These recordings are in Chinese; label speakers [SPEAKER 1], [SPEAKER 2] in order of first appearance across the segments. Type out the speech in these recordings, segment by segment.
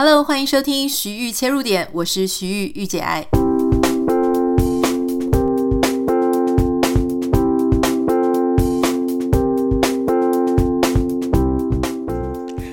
[SPEAKER 1] Hello，欢迎收听徐玉切入点，我是徐玉御姐爱。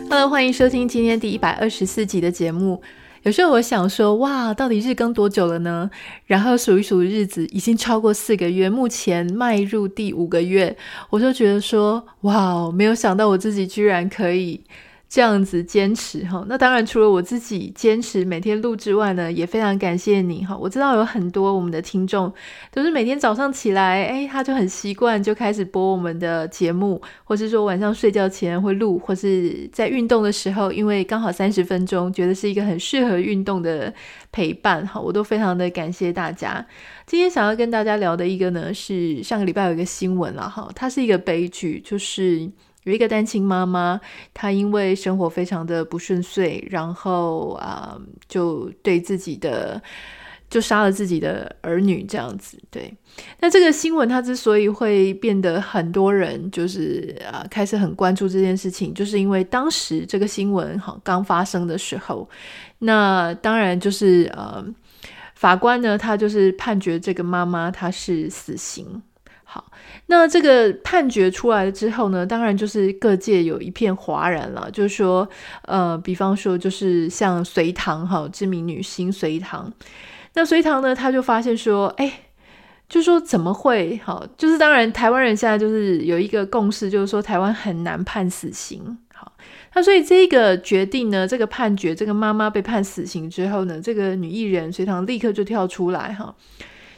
[SPEAKER 1] Hello，欢迎收听今天第一百二十四集的节目。有时候我想说，哇，到底日更多久了呢？然后数一数日子，已经超过四个月，目前迈入第五个月，我就觉得说，哇，没有想到我自己居然可以。这样子坚持哈，那当然除了我自己坚持每天录之外呢，也非常感谢你哈。我知道有很多我们的听众都是每天早上起来，诶，他就很习惯就开始播我们的节目，或是说晚上睡觉前会录，或是在运动的时候，因为刚好三十分钟，觉得是一个很适合运动的陪伴哈。我都非常的感谢大家。今天想要跟大家聊的一个呢，是上个礼拜有一个新闻了哈，它是一个悲剧，就是。有一个单亲妈妈，她因为生活非常的不顺遂，然后啊、就对自己的就杀了自己的儿女这样子。对，那这个新闻它之所以会变得很多人就是啊、开始很关注这件事情，就是因为当时这个新闻哈刚发生的时候，那当然就是呃法官呢，他就是判决这个妈妈她是死刑。好，那这个判决出来了之后呢，当然就是各界有一片哗然了。就是说，呃，比方说，就是像隋唐哈，知名女星隋唐，那隋唐呢，她就发现说，哎，就说怎么会？好，就是当然，台湾人现在就是有一个共识，就是说台湾很难判死刑。好，那所以这个决定呢，这个判决，这个妈妈被判死刑之后呢，这个女艺人隋唐立刻就跳出来哈。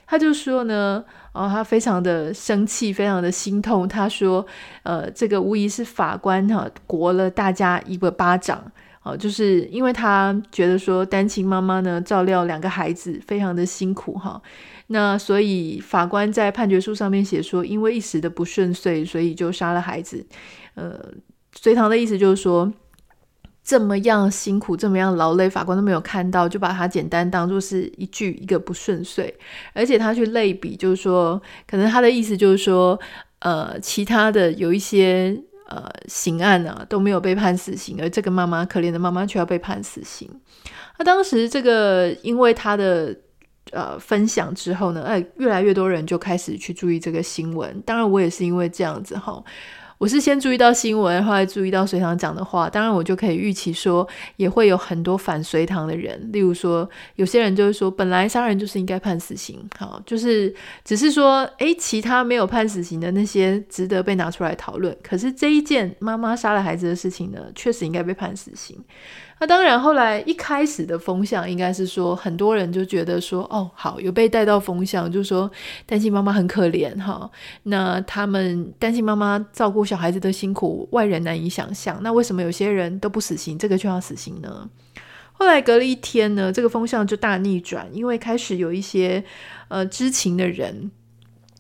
[SPEAKER 1] 他就说呢，哦，他非常的生气，非常的心痛。他说，呃，这个无疑是法官哈，掴了大家一个巴掌，哦，就是因为他觉得说单亲妈妈呢照料两个孩子非常的辛苦哈，那所以法官在判决书上面写说，因为一时的不顺遂，所以就杀了孩子。呃，隋唐的意思就是说。这么样辛苦，这么样劳累，法官都没有看到，就把它简单当做是一句一个不顺遂，而且他去类比，就是说，可能他的意思就是说，呃，其他的有一些呃刑案啊都没有被判死刑，而这个妈妈可怜的妈妈却要被判死刑。那当时这个因为他的呃分享之后呢，哎，越来越多人就开始去注意这个新闻。当然，我也是因为这样子哈。我是先注意到新闻，后来注意到隋棠讲的话，当然我就可以预期说，也会有很多反隋唐的人，例如说，有些人就是说，本来杀人就是应该判死刑，好，就是只是说，诶，其他没有判死刑的那些值得被拿出来讨论，可是这一件妈妈杀了孩子的事情呢，确实应该被判死刑。那当然，后来一开始的风向应该是说，很多人就觉得说，哦，好，有被带到风向，就说单亲妈妈很可怜哈。那他们单亲妈妈照顾小孩子的辛苦，外人难以想象。那为什么有些人都不死心，这个就要死刑呢？后来隔了一天呢，这个风向就大逆转，因为开始有一些呃知情的人，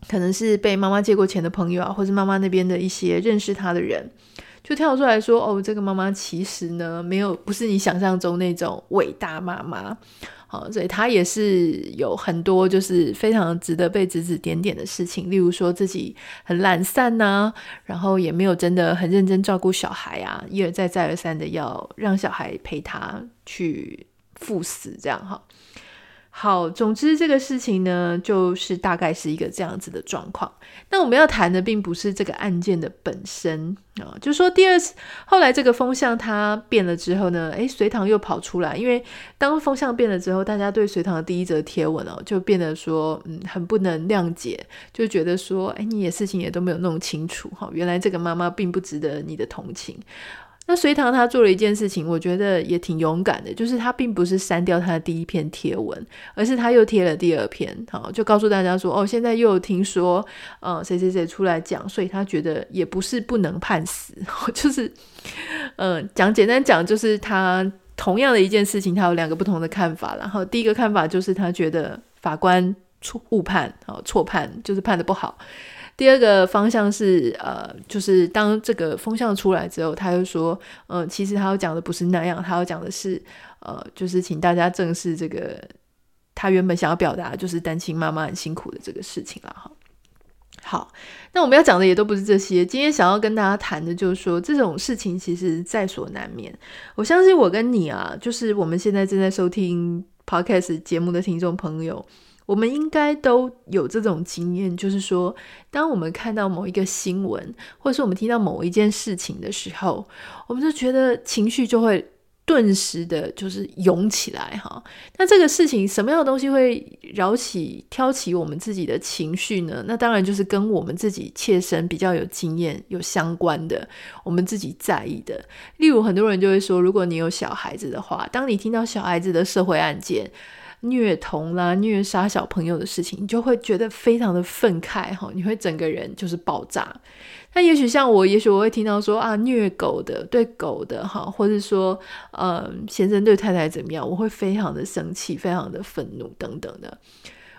[SPEAKER 1] 可能是被妈妈借过钱的朋友啊，或是妈妈那边的一些认识他的人。就跳出来说：“哦，这个妈妈其实呢，没有不是你想象中那种伟大妈妈，好，所以她也是有很多就是非常值得被指指点点的事情，例如说自己很懒散呐、啊，然后也没有真的很认真照顾小孩啊，一而再再而三的要让小孩陪他去赴死，这样哈。”，好总之这个事情呢，就是大概是一个这样子的状况。那我们要谈的并不是这个案件的本身啊，就说第二次后来这个风向它变了之后呢，诶，隋唐又跑出来，因为当风向变了之后，大家对隋唐的第一则贴文哦，就变得说，嗯，很不能谅解，就觉得说，诶，你也事情也都没有弄清楚哈，原来这个妈妈并不值得你的同情。那隋棠他做了一件事情，我觉得也挺勇敢的，就是他并不是删掉他的第一篇贴文，而是他又贴了第二篇，好，就告诉大家说，哦，现在又有听说，呃，谁谁谁出来讲，所以他觉得也不是不能判死，就是，嗯、讲简单讲，就是他同样的一件事情，他有两个不同的看法，然后第一个看法就是他觉得法官错误判，好，错判，就是判得不好。第二个方向是，呃，就是当这个风向出来之后，他又说，嗯、呃，其实他要讲的不是那样，他要讲的是，呃，就是请大家正视这个他原本想要表达，就是单亲妈妈很辛苦的这个事情了哈。好，那我们要讲的也都不是这些。今天想要跟大家谈的，就是说这种事情其实在所难免。我相信我跟你啊，就是我们现在正在收听 Podcast 节目的听众朋友，我们应该都有这种经验，就是说，当我们看到某一个新闻，或者是我们听到某一件事情的时候，我们就觉得情绪就会。顿时的，就是涌起来哈。那这个事情，什么样的东西会扰起、挑起我们自己的情绪呢？那当然就是跟我们自己切身比较有经验、有相关的，我们自己在意的。例如，很多人就会说，如果你有小孩子的话，当你听到小孩子的社会案件，虐童啦、虐杀小朋友的事情，你就会觉得非常的愤慨哈，你会整个人就是爆炸。那也许像我，也许我会听到说啊，虐狗的对狗的哈，或者说呃先生对太太怎么样，我会非常的生气，非常的愤怒等等的。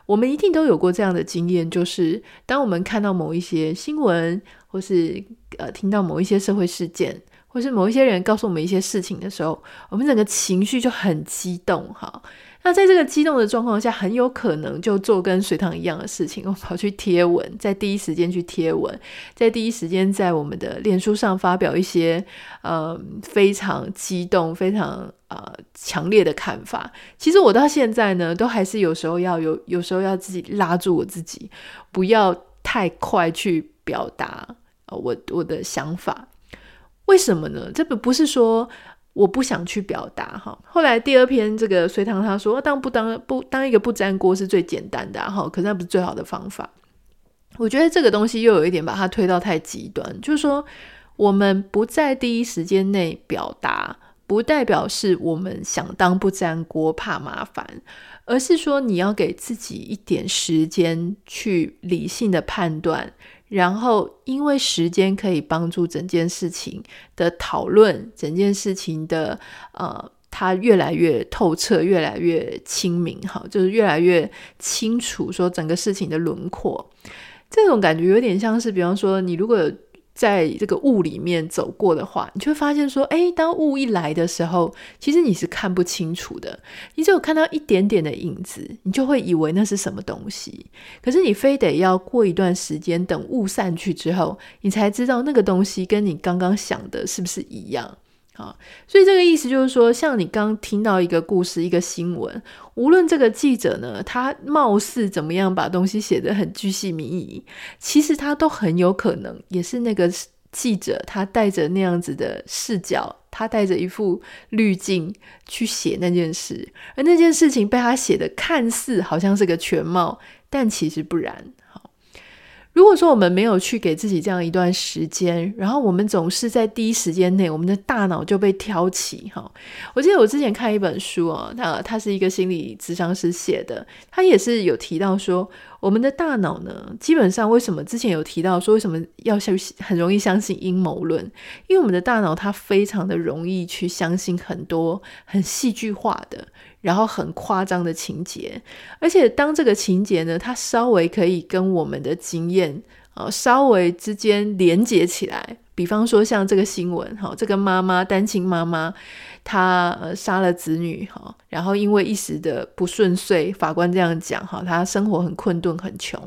[SPEAKER 1] 我们一定都有过这样的经验，就是当我们看到某一些新闻，或是呃听到某一些社会事件，或是某一些人告诉我们一些事情的时候，我们整个情绪就很激动哈。那在这个激动的状况下，很有可能就做跟隋棠一样的事情，我跑去贴文，在第一时间去贴文，在第一时间在我们的脸书上发表一些呃非常激动、非常呃强烈的看法。其实我到现在呢，都还是有时候要有，有时候要自己拉住我自己，不要太快去表达我我的想法。为什么呢？这不不是说。我不想去表达哈。后来第二篇这个隋唐他说，当不当不当一个不粘锅是最简单的哈，可是那不是最好的方法。我觉得这个东西又有一点把它推到太极端，就是说我们不在第一时间内表达，不代表是我们想当不粘锅怕麻烦，而是说你要给自己一点时间去理性的判断。然后，因为时间可以帮助整件事情的讨论，整件事情的呃，它越来越透彻，越来越清明，哈，就是越来越清楚，说整个事情的轮廓，这种感觉有点像是，比方说，你如果有。在这个雾里面走过的话，你就会发现说，哎，当雾一来的时候，其实你是看不清楚的。你只有看到一点点的影子，你就会以为那是什么东西。可是你非得要过一段时间，等雾散去之后，你才知道那个东西跟你刚刚想的是不是一样。啊，所以这个意思就是说，像你刚听到一个故事、一个新闻，无论这个记者呢，他貌似怎么样把东西写得很具细靡遗，其实他都很有可能也是那个记者，他带着那样子的视角，他带着一副滤镜去写那件事，而那件事情被他写的看似好像是个全貌，但其实不然。如果说我们没有去给自己这样一段时间，然后我们总是在第一时间内，我们的大脑就被挑起哈。我记得我之前看一本书哦，那它是一个心理咨商师写的，他也是有提到说，我们的大脑呢，基本上为什么之前有提到说为什么要相很容易相信阴谋论？因为我们的大脑它非常的容易去相信很多很戏剧化的。然后很夸张的情节，而且当这个情节呢，它稍微可以跟我们的经验啊、呃、稍微之间连接起来，比方说像这个新闻哈，这个妈妈单亲妈妈，她呃杀了子女哈，然后因为一时的不顺遂，法官这样讲哈，她生活很困顿很穷，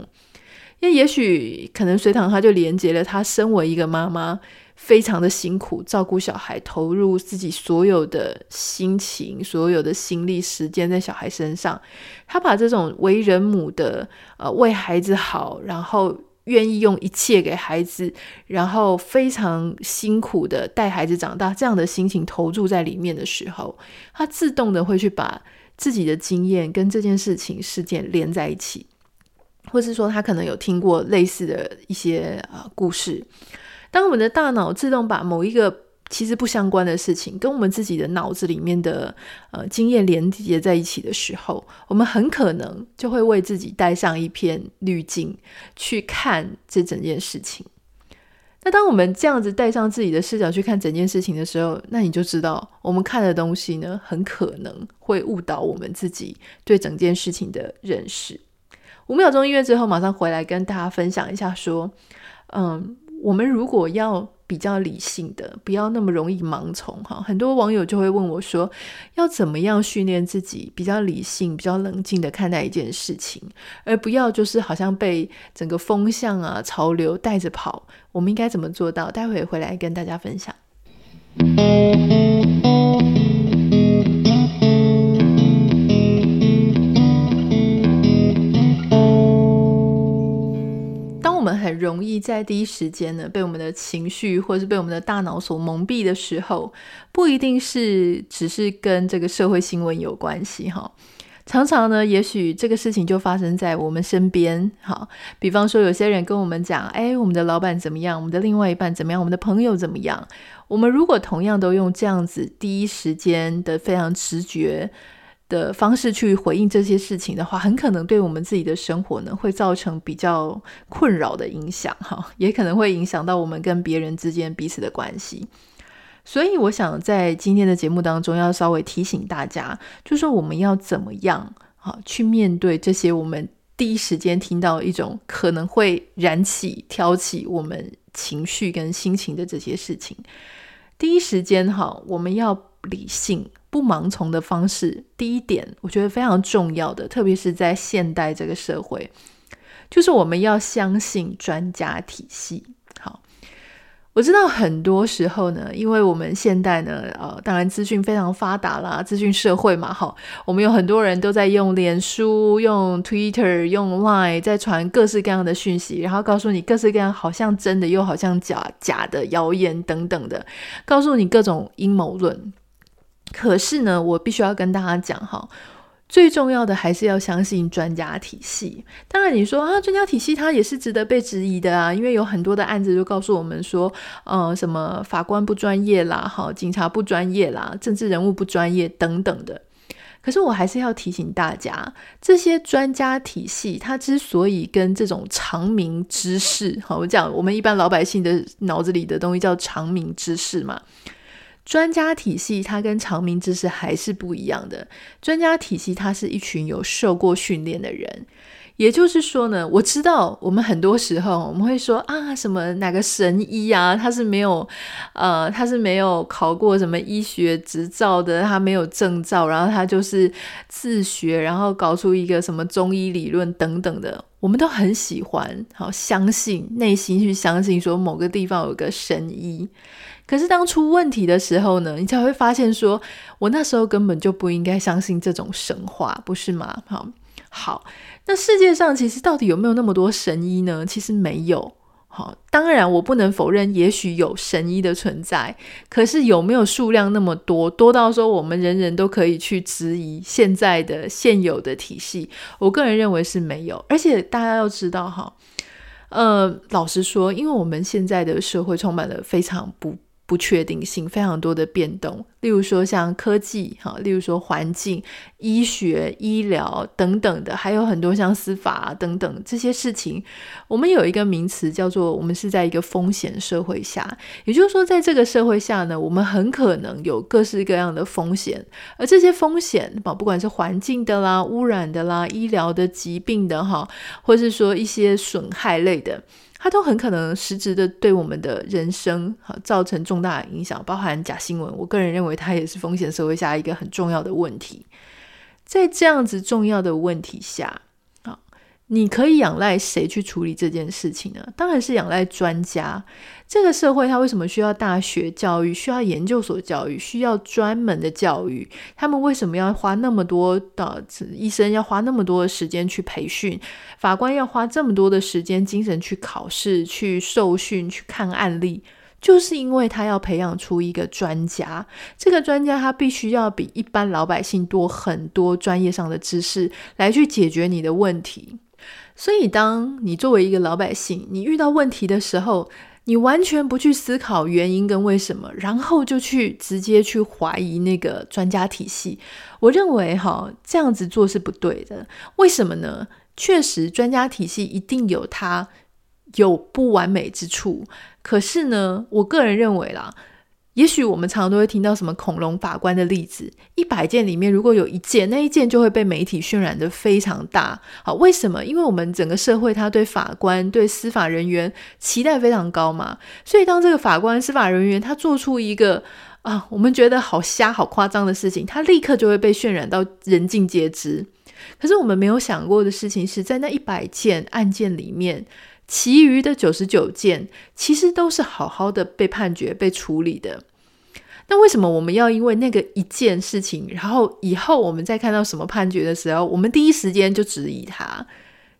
[SPEAKER 1] 因为也许可能隋棠她就连接了她身为一个妈妈。非常的辛苦，照顾小孩，投入自己所有的心情、所有的心力、时间在小孩身上。他把这种为人母的，呃，为孩子好，然后愿意用一切给孩子，然后非常辛苦的带孩子长大，这样的心情投注在里面的时候，他自动的会去把自己的经验跟这件事情事件连在一起，或是说他可能有听过类似的一些呃故事。当我们的大脑自动把某一个其实不相关的事情跟我们自己的脑子里面的呃经验连接在一起的时候，我们很可能就会为自己带上一片滤镜去看这整件事情。那当我们这样子带上自己的视角去看整件事情的时候，那你就知道我们看的东西呢，很可能会误导我们自己对整件事情的认识。五秒钟音乐之后，马上回来跟大家分享一下，说，嗯。我们如果要比较理性的，不要那么容易盲从哈。很多网友就会问我说，要怎么样训练自己比较理性、比较冷静的看待一件事情，而不要就是好像被整个风向啊、潮流带着跑。我们应该怎么做到？待会回来跟大家分享。容易在第一时间呢，被我们的情绪或是被我们的大脑所蒙蔽的时候，不一定是只是跟这个社会新闻有关系哈。常常呢，也许这个事情就发生在我们身边。哈，比方说有些人跟我们讲，哎，我们的老板怎么样？我们的另外一半怎么样？我们的朋友怎么样？我们如果同样都用这样子第一时间的非常直觉。的方式去回应这些事情的话，很可能对我们自己的生活呢，会造成比较困扰的影响哈，也可能会影响到我们跟别人之间彼此的关系。所以，我想在今天的节目当中，要稍微提醒大家，就说我们要怎么样啊去面对这些我们第一时间听到一种可能会燃起、挑起我们情绪跟心情的这些事情。第一时间哈，我们要理性。不盲从的方式，第一点我觉得非常重要的，特别是在现代这个社会，就是我们要相信专家体系。好，我知道很多时候呢，因为我们现代呢，呃，当然资讯非常发达啦，资讯社会嘛，好，我们有很多人都在用脸书、用 Twitter、用 Line，在传各式各样的讯息，然后告诉你各式各样好像真的又好像假假的谣言等等的，告诉你各种阴谋论。可是呢，我必须要跟大家讲哈，最重要的还是要相信专家体系。当然，你说啊，专家体系它也是值得被质疑的啊，因为有很多的案子就告诉我们说，呃，什么法官不专业啦，哈，警察不专业啦，政治人物不专业等等的。可是我还是要提醒大家，这些专家体系它之所以跟这种长明知识，好，我讲我们一般老百姓的脑子里的东西叫长明知识嘛。专家体系它跟长明知识还是不一样的。专家体系它是一群有受过训练的人，也就是说呢，我知道我们很多时候我们会说啊，什么哪个神医啊，他是没有呃，他是没有考过什么医学执照的，他没有证照，然后他就是自学，然后搞出一个什么中医理论等等的，我们都很喜欢，好相信内心去相信说某个地方有个神医。可是当出问题的时候呢，你才会发现说，我那时候根本就不应该相信这种神话，不是吗？好，好，那世界上其实到底有没有那么多神医呢？其实没有。好，当然我不能否认，也许有神医的存在，可是有没有数量那么多，多到说我们人人都可以去质疑现在的现有的体系？我个人认为是没有。而且大家要知道哈，呃，老实说，因为我们现在的社会充满了非常不。不确定性非常多的变动，例如说像科技哈，例如说环境、医学、医疗等等的，还有很多像司法等等这些事情。我们有一个名词叫做“我们是在一个风险社会下”，也就是说，在这个社会下呢，我们很可能有各式各样的风险，而这些风险啊，不管是环境的啦、污染的啦、医疗的疾病的哈，或是说一些损害类的。它都很可能实质的对我们的人生哈造成重大影响，包含假新闻。我个人认为它也是风险社会下一个很重要的问题。在这样子重要的问题下。你可以仰赖谁去处理这件事情呢？当然是仰赖专家。这个社会它为什么需要大学教育，需要研究所教育，需要专门的教育？他们为什么要花那么多的医生要花那么多的时间去培训，法官要花这么多的时间精神去考试、去受训、去看案例？就是因为他要培养出一个专家，这个专家他必须要比一般老百姓多很多专业上的知识，来去解决你的问题。所以，当你作为一个老百姓，你遇到问题的时候，你完全不去思考原因跟为什么，然后就去直接去怀疑那个专家体系。我认为，哈，这样子做是不对的。为什么呢？确实，专家体系一定有它有不完美之处。可是呢，我个人认为啦，也许我们常常都会听到什么恐龙法官的例子，一百件里面如果有一件，那一件就会被媒体渲染得非常大。好，为什么？因为我们整个社会他对法官、对司法人员期待非常高嘛，所以当这个法官、司法人员他做出一个啊，我们觉得好瞎、好夸张的事情，他立刻就会被渲染到人尽皆知。可是我们没有想过的事情是在那一百件案件里面。其余的九十九件其实都是好好的被判决、被处理的。那为什么我们要因为那个一件事情，然后以后我们再看到什么判决的时候，我们第一时间就质疑它？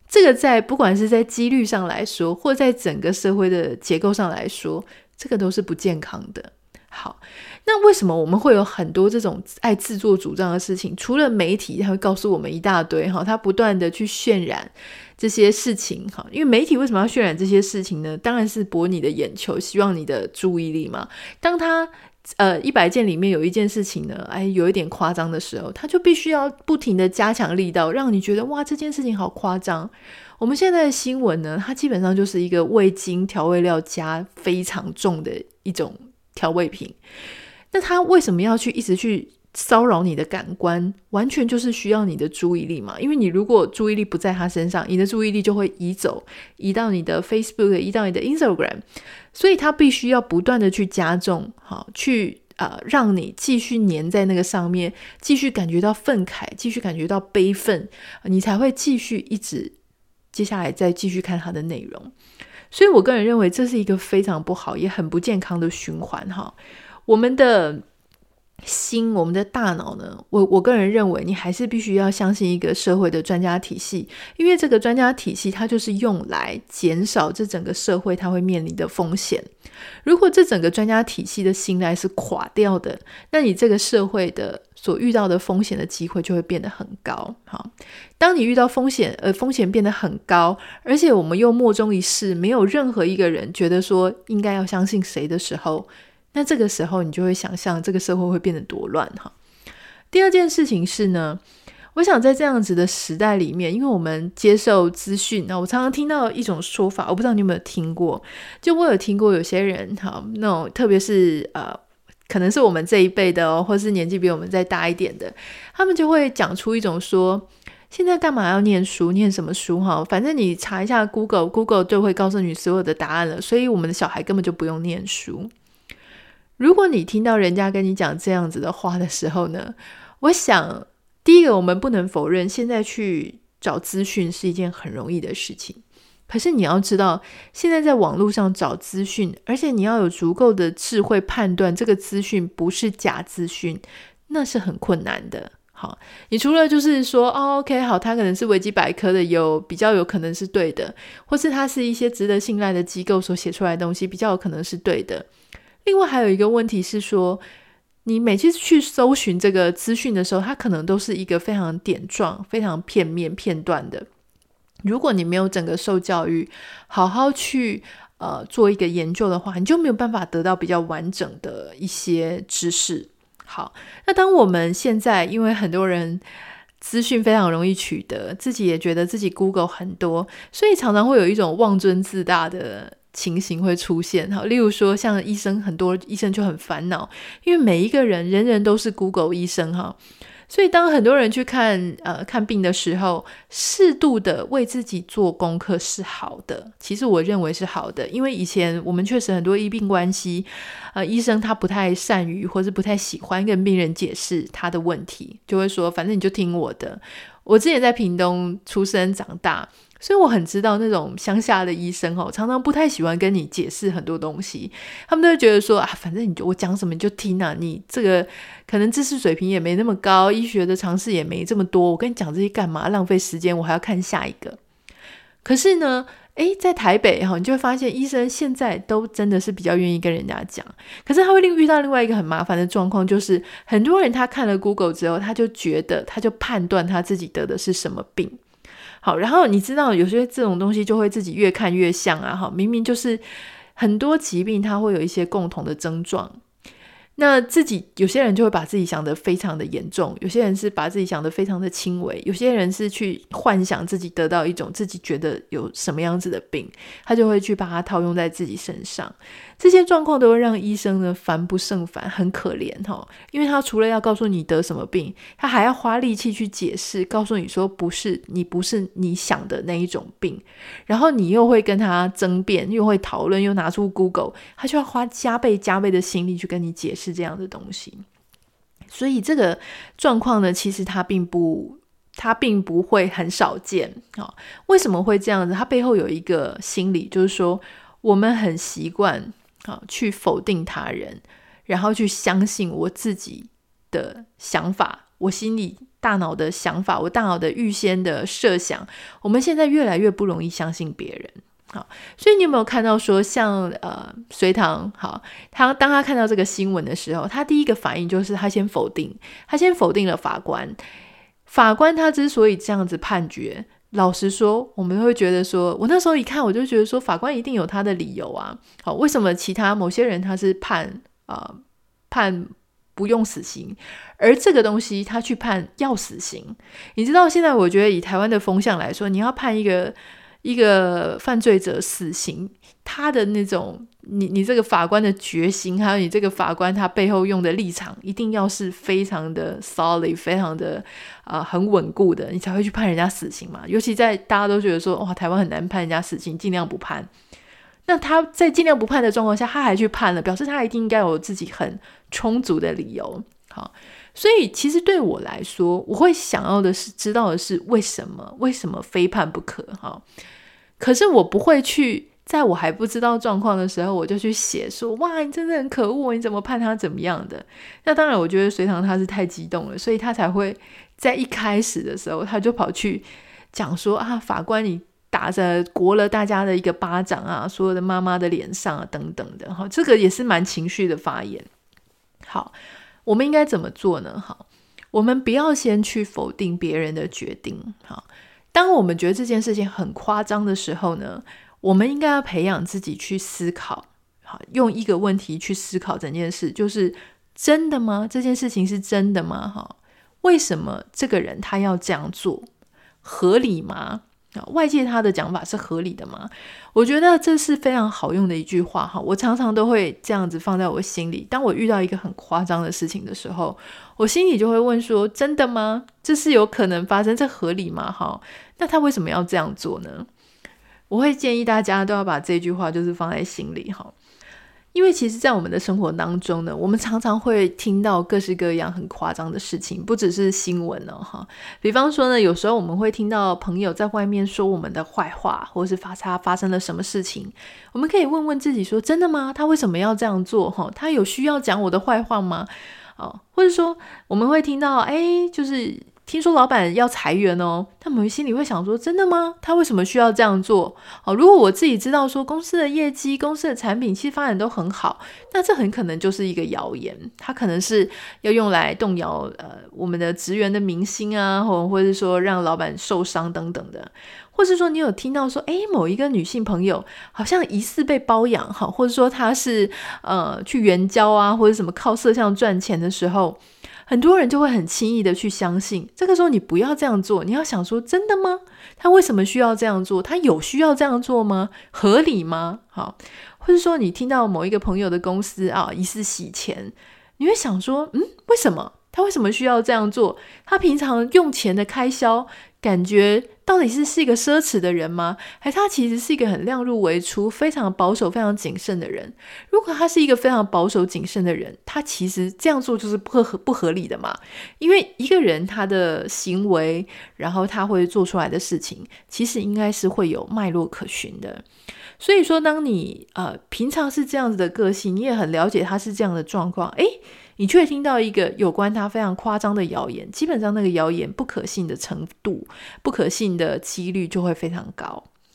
[SPEAKER 1] 这个在不管是在几率上来说，或在整个社会的结构上来说，这个都是不健康的。好，那为什么我们会有很多这种爱自作主张的事情？除了媒体，他会告诉我们一大堆哈，他不断的去渲染这些事情哈。因为媒体为什么要渲染这些事情呢？当然是博你的眼球，希望你的注意力嘛。当他呃一百件里面有一件事情呢，哎，有一点夸张的时候，他就必须要不停的加强力道，让你觉得哇，这件事情好夸张。我们现在的新闻呢，它基本上就是一个味精调味料加非常重的一种。调味品，那他为什么要去一直去骚扰你的感官？完全就是需要你的注意力嘛。因为你如果注意力不在他身上，你的注意力就会移走，移到你的 Facebook，移到你的 Instagram，所以他必须要不断的去加重，好，去呃让你继续粘在那个上面，继续感觉到愤慨，继续感觉到悲愤，你才会继续一直接下来再继续看他的内容。所以，我个人认为这是一个非常不好，也很不健康的循环哈。我们的心，我们的大脑呢，我我个人认为，你还是必须要相信一个社会的专家体系，因为这个专家体系它就是用来减少这整个社会它会面临的风险。如果这整个专家体系的信赖是垮掉的，那你这个社会的所遇到的风险的机会就会变得很高。好，当你遇到风险，呃，风险变得很高，而且我们又莫衷一是，没有任何一个人觉得说应该要相信谁的时候。那这个时候，你就会想象这个社会会变得多乱哈。第二件事情是呢，我想在这样子的时代里面，因为我们接受资讯，那我常常听到一种说法，我不知道你有没有听过，就我有听过有些人哈，那种特别是呃，可能是我们这一辈的哦，或是年纪比我们再大一点的，他们就会讲出一种说，现在干嘛要念书，念什么书哈？反正你查一下 Google，Google 就会告诉你所有的答案了，所以我们的小孩根本就不用念书。如果你听到人家跟你讲这样子的话的时候呢，我想第一个我们不能否认，现在去找资讯是一件很容易的事情。可是你要知道，现在在网络上找资讯，而且你要有足够的智慧判断这个资讯不是假资讯，那是很困难的。好，你除了就是说，哦，OK，好，它可能是维基百科的，有比较有可能是对的，或是它是一些值得信赖的机构所写出来的东西，比较有可能是对的。另外还有一个问题是说，你每次去搜寻这个资讯的时候，它可能都是一个非常点状、非常片面、片段的。如果你没有整个受教育，好好去呃做一个研究的话，你就没有办法得到比较完整的一些知识。好，那当我们现在因为很多人资讯非常容易取得，自己也觉得自己 Google 很多，所以常常会有一种妄尊自大的。情形会出现哈，例如说像医生，很多医生就很烦恼，因为每一个人人人都是 Google 医生哈，所以当很多人去看呃看病的时候，适度的为自己做功课是好的。其实我认为是好的，因为以前我们确实很多医病关系，呃，医生他不太善于或是不太喜欢跟病人解释他的问题，就会说反正你就听我的。我之前在屏东出生长大。所以我很知道那种乡下的医生哦，常常不太喜欢跟你解释很多东西，他们都会觉得说啊，反正你就我讲什么你就听啊，你这个可能知识水平也没那么高，医学的常识也没这么多，我跟你讲这些干嘛？浪费时间，我还要看下一个。可是呢，诶，在台北哈，你就会发现医生现在都真的是比较愿意跟人家讲，可是他会另遇到另外一个很麻烦的状况，就是很多人他看了 Google 之后，他就觉得他就判断他自己得的是什么病。好，然后你知道有些这种东西就会自己越看越像啊，哈，明明就是很多疾病它会有一些共同的症状，那自己有些人就会把自己想得非常的严重，有些人是把自己想得非常的轻微，有些人是去幻想自己得到一种自己觉得有什么样子的病，他就会去把它套用在自己身上。这些状况都会让医生呢烦不胜烦，很可怜哈，因为他除了要告诉你得什么病，他还要花力气去解释，告诉你说不是你不是你想的那一种病，然后你又会跟他争辩，又会讨论，又拿出 Google，他就要花加倍加倍的心力去跟你解释。是这样的东西，所以这个状况呢，其实它并不，它并不会很少见啊。为什么会这样子？它背后有一个心理，就是说我们很习惯啊去否定他人，然后去相信我自己的想法，我心里大脑的想法，我大脑的预先的设想。我们现在越来越不容易相信别人。好，所以你有没有看到说像，呃隋唐，好，他当他看到这个新闻的时候，他第一个反应就是他先否定，他先否定了法官。法官他之所以这样子判决，老实说，我们会觉得说，我那时候一看，我就觉得说，法官一定有他的理由啊。好，为什么其他某些人他是判啊、呃、判不用死刑，而这个东西他去判要死刑？你知道现在我觉得以台湾的风向来说，你要判一个。一个犯罪者死刑，他的那种你你这个法官的决心，还有你这个法官他背后用的立场，一定要是非常的 solid，非常的啊、很稳固的，你才会去判人家死刑嘛。尤其在大家都觉得说哇台湾很难判人家死刑，尽量不判。那他在尽量不判的状况下，他还去判了，表示他一定应该有自己很充足的理由。好。所以，其实对我来说，我会想要的是知道的是为什么，为什么非判不可？哈，可是我不会去在我还不知道状况的时候，我就去写说，哇，你真的很可恶，你怎么判他怎么样的？那当然，我觉得隋棠他是太激动了，所以他才会在一开始的时候，他就跑去讲说啊，法官你打着国了大家的一个巴掌啊，所有的妈妈的脸上啊，等等的，哈，这个也是蛮情绪的发言。好。我们应该怎么做呢？好，我们不要先去否定别人的决定。好，当我们觉得这件事情很夸张的时候呢，我们应该要培养自己去思考。好，用一个问题去思考整件事，就是真的吗？这件事情是真的吗？哈，为什么这个人他要这样做？合理吗？外界他的讲法是合理的吗？我觉得这是非常好用的一句话哈，我常常都会这样子放在我心里。当我遇到一个很夸张的事情的时候，我心里就会问说：真的吗？这是有可能发生？这合理吗？哈，那他为什么要这样做呢？我会建议大家都要把这句话就是放在心里哈。因为其实，在我们的生活当中呢，我们常常会听到各式各样很夸张的事情，不只是新闻哦，哈。比方说呢，有时候我们会听到朋友在外面说我们的坏话，或是发他发生了什么事情，我们可以问问自己说：真的吗？他为什么要这样做？哈，他有需要讲我的坏话吗？哦，或者说我们会听到，哎，就是。听说老板要裁员哦，他们心里会想说：真的吗？他为什么需要这样做？哦，如果我自己知道说公司的业绩、公司的产品其实发展都很好，那这很可能就是一个谣言，他可能是要用来动摇呃我们的职员的民心啊，或或者是说让老板受伤等等的，或是说你有听到说，诶，某一个女性朋友好像疑似被包养哈，或者说她是呃去援交啊，或者什么靠色相赚钱的时候。很多人就会很轻易的去相信，这个时候你不要这样做，你要想说真的吗？他为什么需要这样做？他有需要这样做吗？合理吗？好，或者说你听到某一个朋友的公司啊疑似洗钱，你会想说，嗯，为什么？他为什么需要这样做？他平常用钱的开销，感觉。到底是是一个奢侈的人吗？还是他其实是一个很量入为出、非常保守、非常谨慎的人？如果他是一个非常保守、谨慎的人，他其实这样做就是不合不合理的嘛？因为一个人他的行为，然后他会做出来的事情，其实应该是会有脉络可循的。所以说，当你呃平常是这样子的个性，你也很了解他是这样的状况，诶。你却听到一个有关他非常夸张的谣言，基本上那个谣言不可信的程度、不可信的几率就会非常高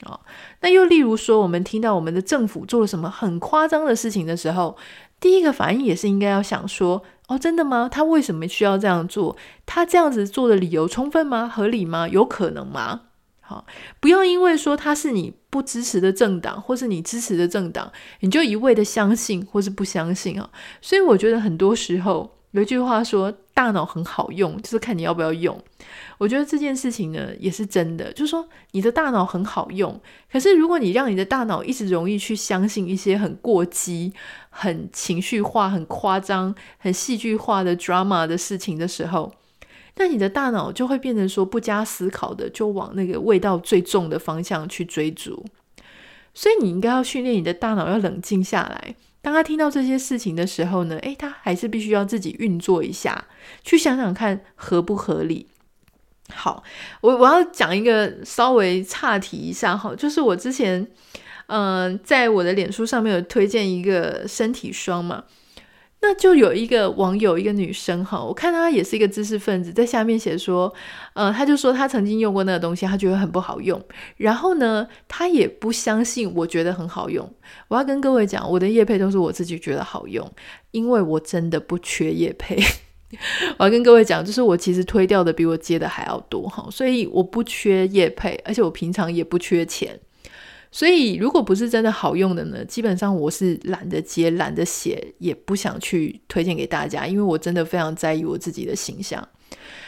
[SPEAKER 1] 啊、哦。那又例如说，我们听到我们的政府做了什么很夸张的事情的时候，第一个反应也是应该要想说：哦，真的吗？他为什么需要这样做？他这样子做的理由充分吗？合理吗？有可能吗？好，不要因为说他是你不支持的政党，或是你支持的政党，你就一味的相信或是不相信啊。所以我觉得很多时候有一句话说，大脑很好用，就是看你要不要用。我觉得这件事情呢也是真的，就是说你的大脑很好用，可是如果你让你的大脑一直容易去相信一些很过激、很情绪化、很夸张、很戏剧化的 drama 的事情的时候，那你的大脑就会变成说不加思考的，就往那个味道最重的方向去追逐。所以你应该要训练你的大脑要冷静下来。当他听到这些事情的时候呢，诶，他还是必须要自己运作一下，去想想看合不合理。好，我我要讲一个稍微岔题一下哈，就是我之前嗯、在我的脸书上面有推荐一个身体霜嘛。那就有一个网友，一个女生哈，我看她也是一个知识分子，在下面写说，呃，她就说她曾经用过那个东西，她觉得很不好用，然后呢，她也不相信我觉得很好用。我要跟各位讲，我的叶配都是我自己觉得好用，因为我真的不缺叶配。我要跟各位讲，就是我其实推掉的比我接的还要多哈，所以我不缺业配，而且我平常也不缺钱。所以，如果不是真的好用的呢，基本上我是懒得接、懒得写，也不想去推荐给大家，因为我真的非常在意我自己的形象。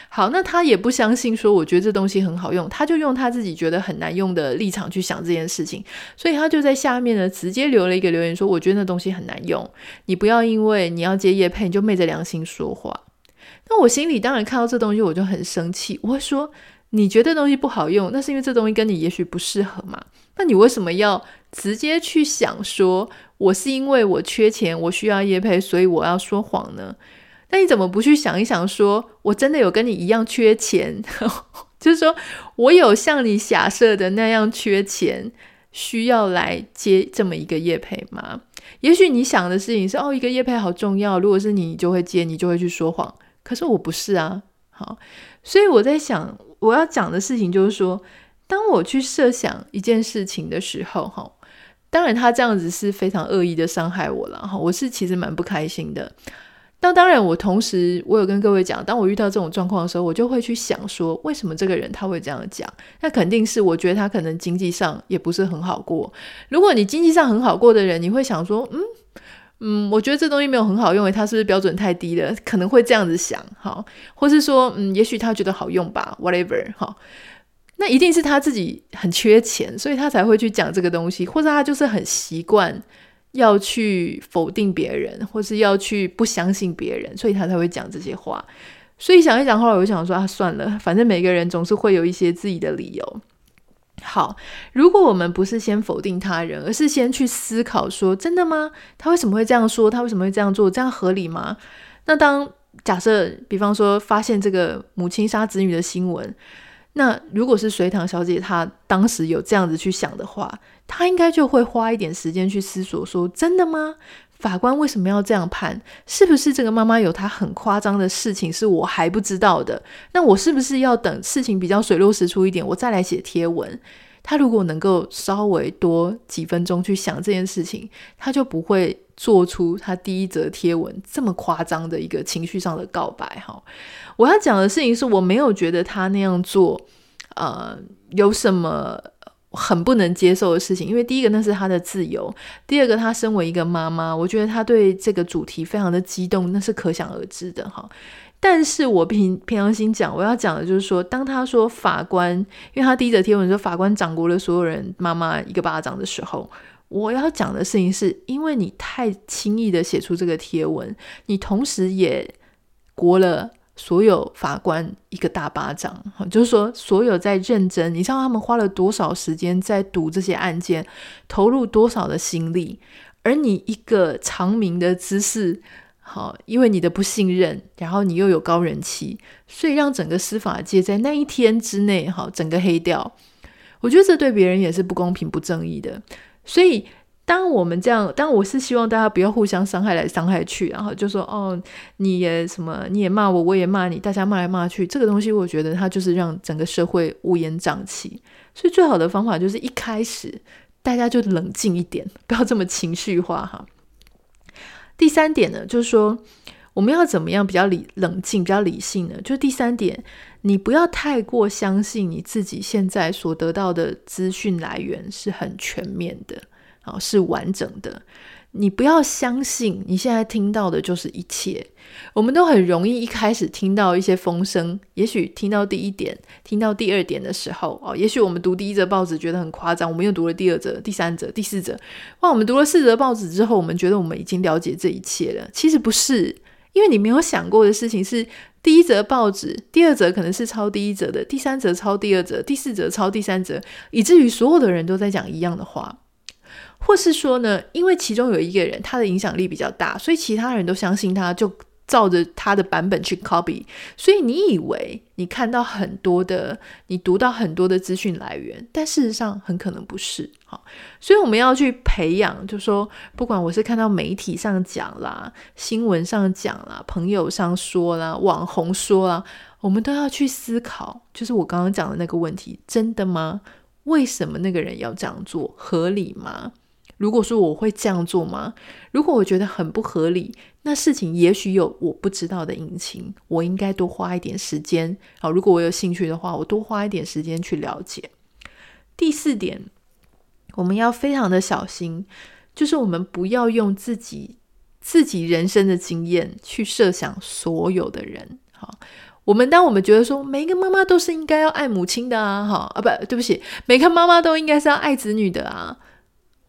[SPEAKER 1] 好，那他也不相信说我觉得这东西很好用，他就用他自己觉得很难用的立场去想这件事情，所以他就在下面呢直接留了一个留言说：“我觉得那东西很难用，你不要因为你要接叶配，你就昧着良心说话。”那我心里当然看到这东西我就很生气，我会说。你觉得东西不好用，那是因为这东西跟你也许不适合嘛？那你为什么要直接去想说，我是因为我缺钱，我需要业配，所以我要说谎呢？那你怎么不去想一想说，我真的有跟你一样缺钱，就是说我有像你假设的那样缺钱，需要来接这么一个业配吗？也许你想的事情是哦，一个业配好重要，如果是你，你就会接，你就会去说谎。可是我不是啊，好，所以我在想。我要讲的事情就是说，当我去设想一件事情的时候，哈，当然他这样子是非常恶意的伤害我了，哈，我是其实蛮不开心的。那当然，我同时我有跟各位讲，当我遇到这种状况的时候，我就会去想说，为什么这个人他会这样讲？那肯定是我觉得他可能经济上也不是很好过。如果你经济上很好过的人，你会想说，嗯。嗯，我觉得这东西没有很好用，他是不是标准太低了？可能会这样子想，好，或是说，嗯，也许他觉得好用吧，whatever，哈，那一定是他自己很缺钱，所以他才会去讲这个东西，或者他就是很习惯要去否定别人，或是要去不相信别人，所以他才会讲这些话。所以想一想，后来我就想说，啊，算了，反正每个人总是会有一些自己的理由。好，如果我们不是先否定他人，而是先去思考说，真的吗？他为什么会这样说？他为什么会这样做？这样合理吗？那当假设，比方说发现这个母亲杀子女的新闻，那如果是隋唐小姐她当时有这样子去想的话，她应该就会花一点时间去思索说，真的吗？法官为什么要这样判？是不是这个妈妈有她很夸张的事情是我还不知道的？那我是不是要等事情比较水落石出一点，我再来写贴文？他如果能够稍微多几分钟去想这件事情，他就不会做出他第一则贴文这么夸张的一个情绪上的告白。哈，我要讲的事情是我没有觉得他那样做，呃，有什么。很不能接受的事情，因为第一个那是他的自由，第二个他身为一个妈妈，我觉得他对这个主题非常的激动，那是可想而知的哈。但是我平平常心讲，我要讲的就是说，当他说法官，因为他第一则贴文说法官掌掴了所有人妈妈一个巴掌的时候，我要讲的事情是因为你太轻易的写出这个贴文，你同时也国了。所有法官一个大巴掌，就是说，所有在认真，你知道他们花了多少时间在读这些案件，投入多少的心力，而你一个长明的姿势，好，因为你的不信任，然后你又有高人气，所以让整个司法界在那一天之内，好，整个黑掉。我觉得这对别人也是不公平、不正义的，所以。当我们这样，当我是希望大家不要互相伤害来伤害去，然后就说哦，你也什么，你也骂我，我也骂你，大家骂来骂去，这个东西我觉得它就是让整个社会乌烟瘴气。所以最好的方法就是一开始大家就冷静一点，不要这么情绪化哈。第三点呢，就是说我们要怎么样比较理冷静、比较理性呢？就是第三点，你不要太过相信你自己现在所得到的资讯来源是很全面的，啊，是完整的。你不要相信你现在听到的就是一切。我们都很容易一开始听到一些风声，也许听到第一点、听到第二点的时候，哦，也许我们读第一则报纸觉得很夸张，我们又读了第二则、第三则、第四则。哇，我们读了四则报纸之后，我们觉得我们已经了解这一切了。其实不是，因为你没有想过的事情是，第一则报纸，第二则可能是抄第一则的，第三则抄第二则，第四则抄第三则，以至于所有的人都在讲一样的话。或是说呢，因为其中有一个人他的影响力比较大，所以其他人都相信他，就照着他的版本去 copy。所以你以为你看到很多的，你读到很多的资讯来源，但事实上很可能不是。好，所以我们要去培养，就说不管我是看到媒体上讲啦，新闻上讲啦，朋友上说啦，网红说啦，我们都要去思考，就是我刚刚讲的那个问题，真的吗？为什么那个人要这样做？合理吗？如果说我会这样做吗？如果我觉得很不合理，那事情也许有我不知道的隐情，我应该多花一点时间。好，如果我有兴趣的话，我多花一点时间去了解。第四点，我们要非常的小心，就是我们不要用自己自己人生的经验去设想所有的人。好，我们当我们觉得说每一个妈妈都是应该要爱母亲的啊，好啊，不，对不起，每个妈妈都应该是要爱子女的啊。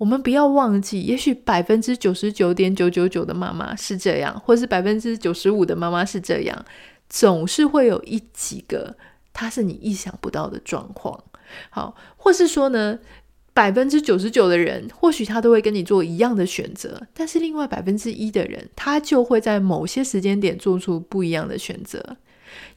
[SPEAKER 1] 我们不要忘记，也许百分之九十九点九九九的妈妈是这样，或是百分之九十五的妈妈是这样，总是会有一几个，他是你意想不到的状况。好，或是说呢，百分之九十九的人，或许他都会跟你做一样的选择，但是另外百分之一的人，他就会在某些时间点做出不一样的选择。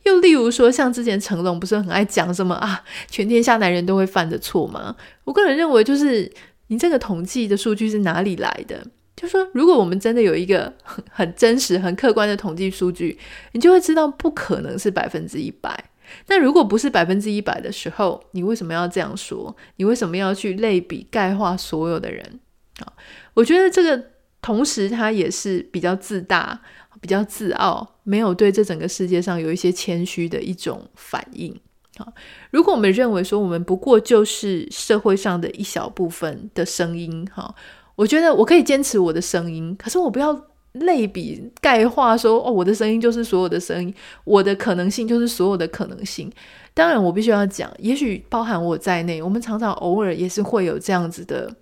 [SPEAKER 1] 又例如说，像之前成龙不是很爱讲什么啊，全天下男人都会犯的错吗？我个人认为就是。你这个统计的数据是哪里来的？就说如果我们真的有一个很 很真实、很客观的统计数据，你就会知道不可能是百分之一百。那如果不是百分之一百的时候，你为什么要这样说？你为什么要去类比、概括所有的人？啊，我觉得这个同时它也是比较自大、比较自傲，没有对这整个世界上有一些谦虚的一种反应。好，如果我们认为说我们不过就是社会上的一小部分的声音，哈，我觉得我可以坚持我的声音，可是我不要类比概括说哦，我的声音就是所有的声音，我的可能性就是所有的可能性。当然，我必须要讲，也许包含我在内，我们常常偶尔也是会有这样子的。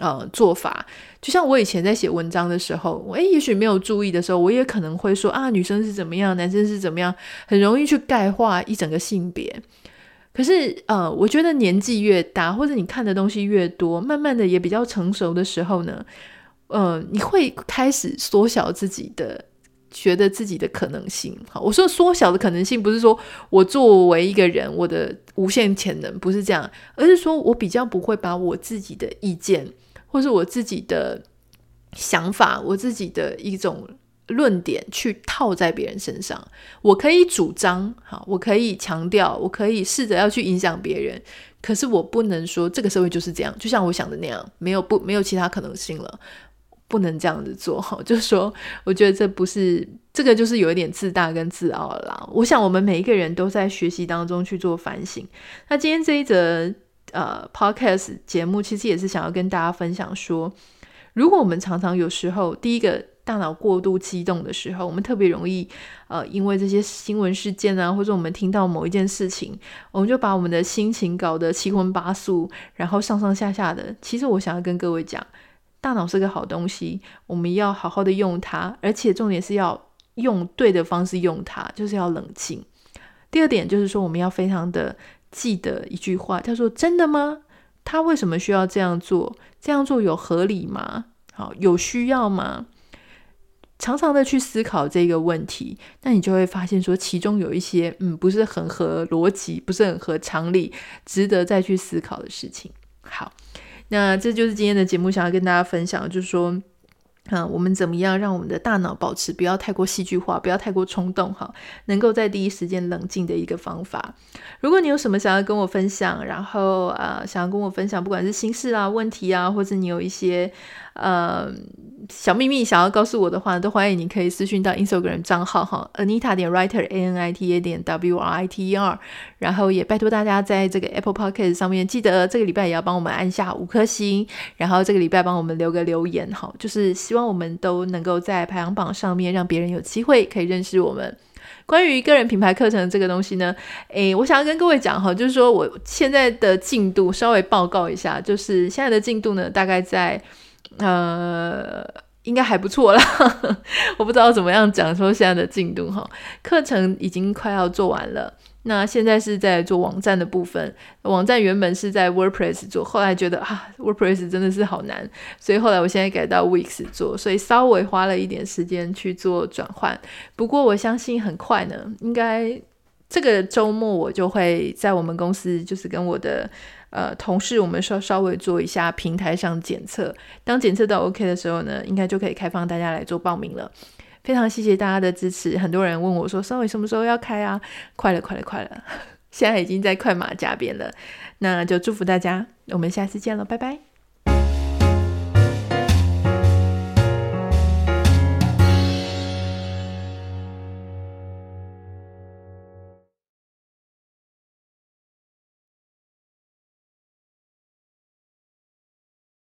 [SPEAKER 1] 呃，做法就像我以前在写文章的时候，诶，也许没有注意的时候，我也可能会说啊，女生是怎么样，男生是怎么样，很容易去概括一整个性别。可是，呃，我觉得年纪越大，或者你看的东西越多，慢慢的也比较成熟的时候呢，呃，你会开始缩小自己的，觉得自己的可能性。好，我说缩小的可能性，不是说我作为一个人，我的无限潜能不是这样，而是说我比较不会把我自己的意见。或是我自己的想法，我自己的一种论点去套在别人身上，我可以主张，哈，我可以强调，我可以试着要去影响别人，可是我不能说这个社会就是这样，就像我想的那样，没有不没有其他可能性了，不能这样子做，哈，就是说，我觉得这不是这个，就是有一点自大跟自傲了啦。我想我们每一个人都在学习当中去做反省。那今天这一则。呃，Podcast 节目其实也是想要跟大家分享说，如果我们常常有时候第一个大脑过度激动的时候，我们特别容易呃，因为这些新闻事件啊，或者我们听到某一件事情，我们就把我们的心情搞得七荤八素，然后上上下下的。其实我想要跟各位讲，大脑是个好东西，我们要好好的用它，而且重点是要用对的方式用它，就是要冷静。第二点就是说，我们要非常的。记得一句话，他说“真的吗？他为什么需要这样做？这样做有合理吗？好，有需要吗？”常常的去思考这个问题，那你就会发现说，其中有一些嗯，不是很合逻辑，不是很合常理，值得再去思考的事情。好，那这就是今天的节目，想要跟大家分享，就是说。啊，我们怎么样让我们的大脑保持不要太过戏剧化，不要太过冲动，哈，能够在第一时间冷静的一个方法。如果你有什么想要跟我分享，然后呃，想要跟我分享，不管是心事啊、问题啊，或者你有一些呃小秘密想要告诉我的话，都欢迎你可以私讯到 Instagram 账号哈，Anita 点 Writer A N I T A 点 W R I T E R，然后也拜托大家在这个 Apple Podcast 上面记得这个礼拜也要帮我们按下五颗星，然后这个礼拜帮我们留个留言哈，就是希望我们都能够在排行榜上面让别人有机会可以认识我们。关于个人品牌课程这个东西呢，诶，我想要跟各位讲哈，就是说我现在的进度稍微报告一下，就是现在的进度呢，大概在呃，应该还不错啦。我不知道怎么样讲说现在的进度哈，课程已经快要做完了。那现在是在做网站的部分，网站原本是在 WordPress 做，后来觉得啊，WordPress 真的是好难，所以后来我现在改到 Wix 做，所以稍微花了一点时间去做转换。不过我相信很快呢，应该这个周末我就会在我们公司，就是跟我的呃同事，我们稍稍微做一下平台上检测，当检测到 OK 的时候呢，应该就可以开放大家来做报名了。非常谢谢大家的支持，很多人问我说：“稍微什么时候要开啊？”快了，快了，快了，现在已经在快马加鞭了。那就祝福大家，我们下次见了，拜拜。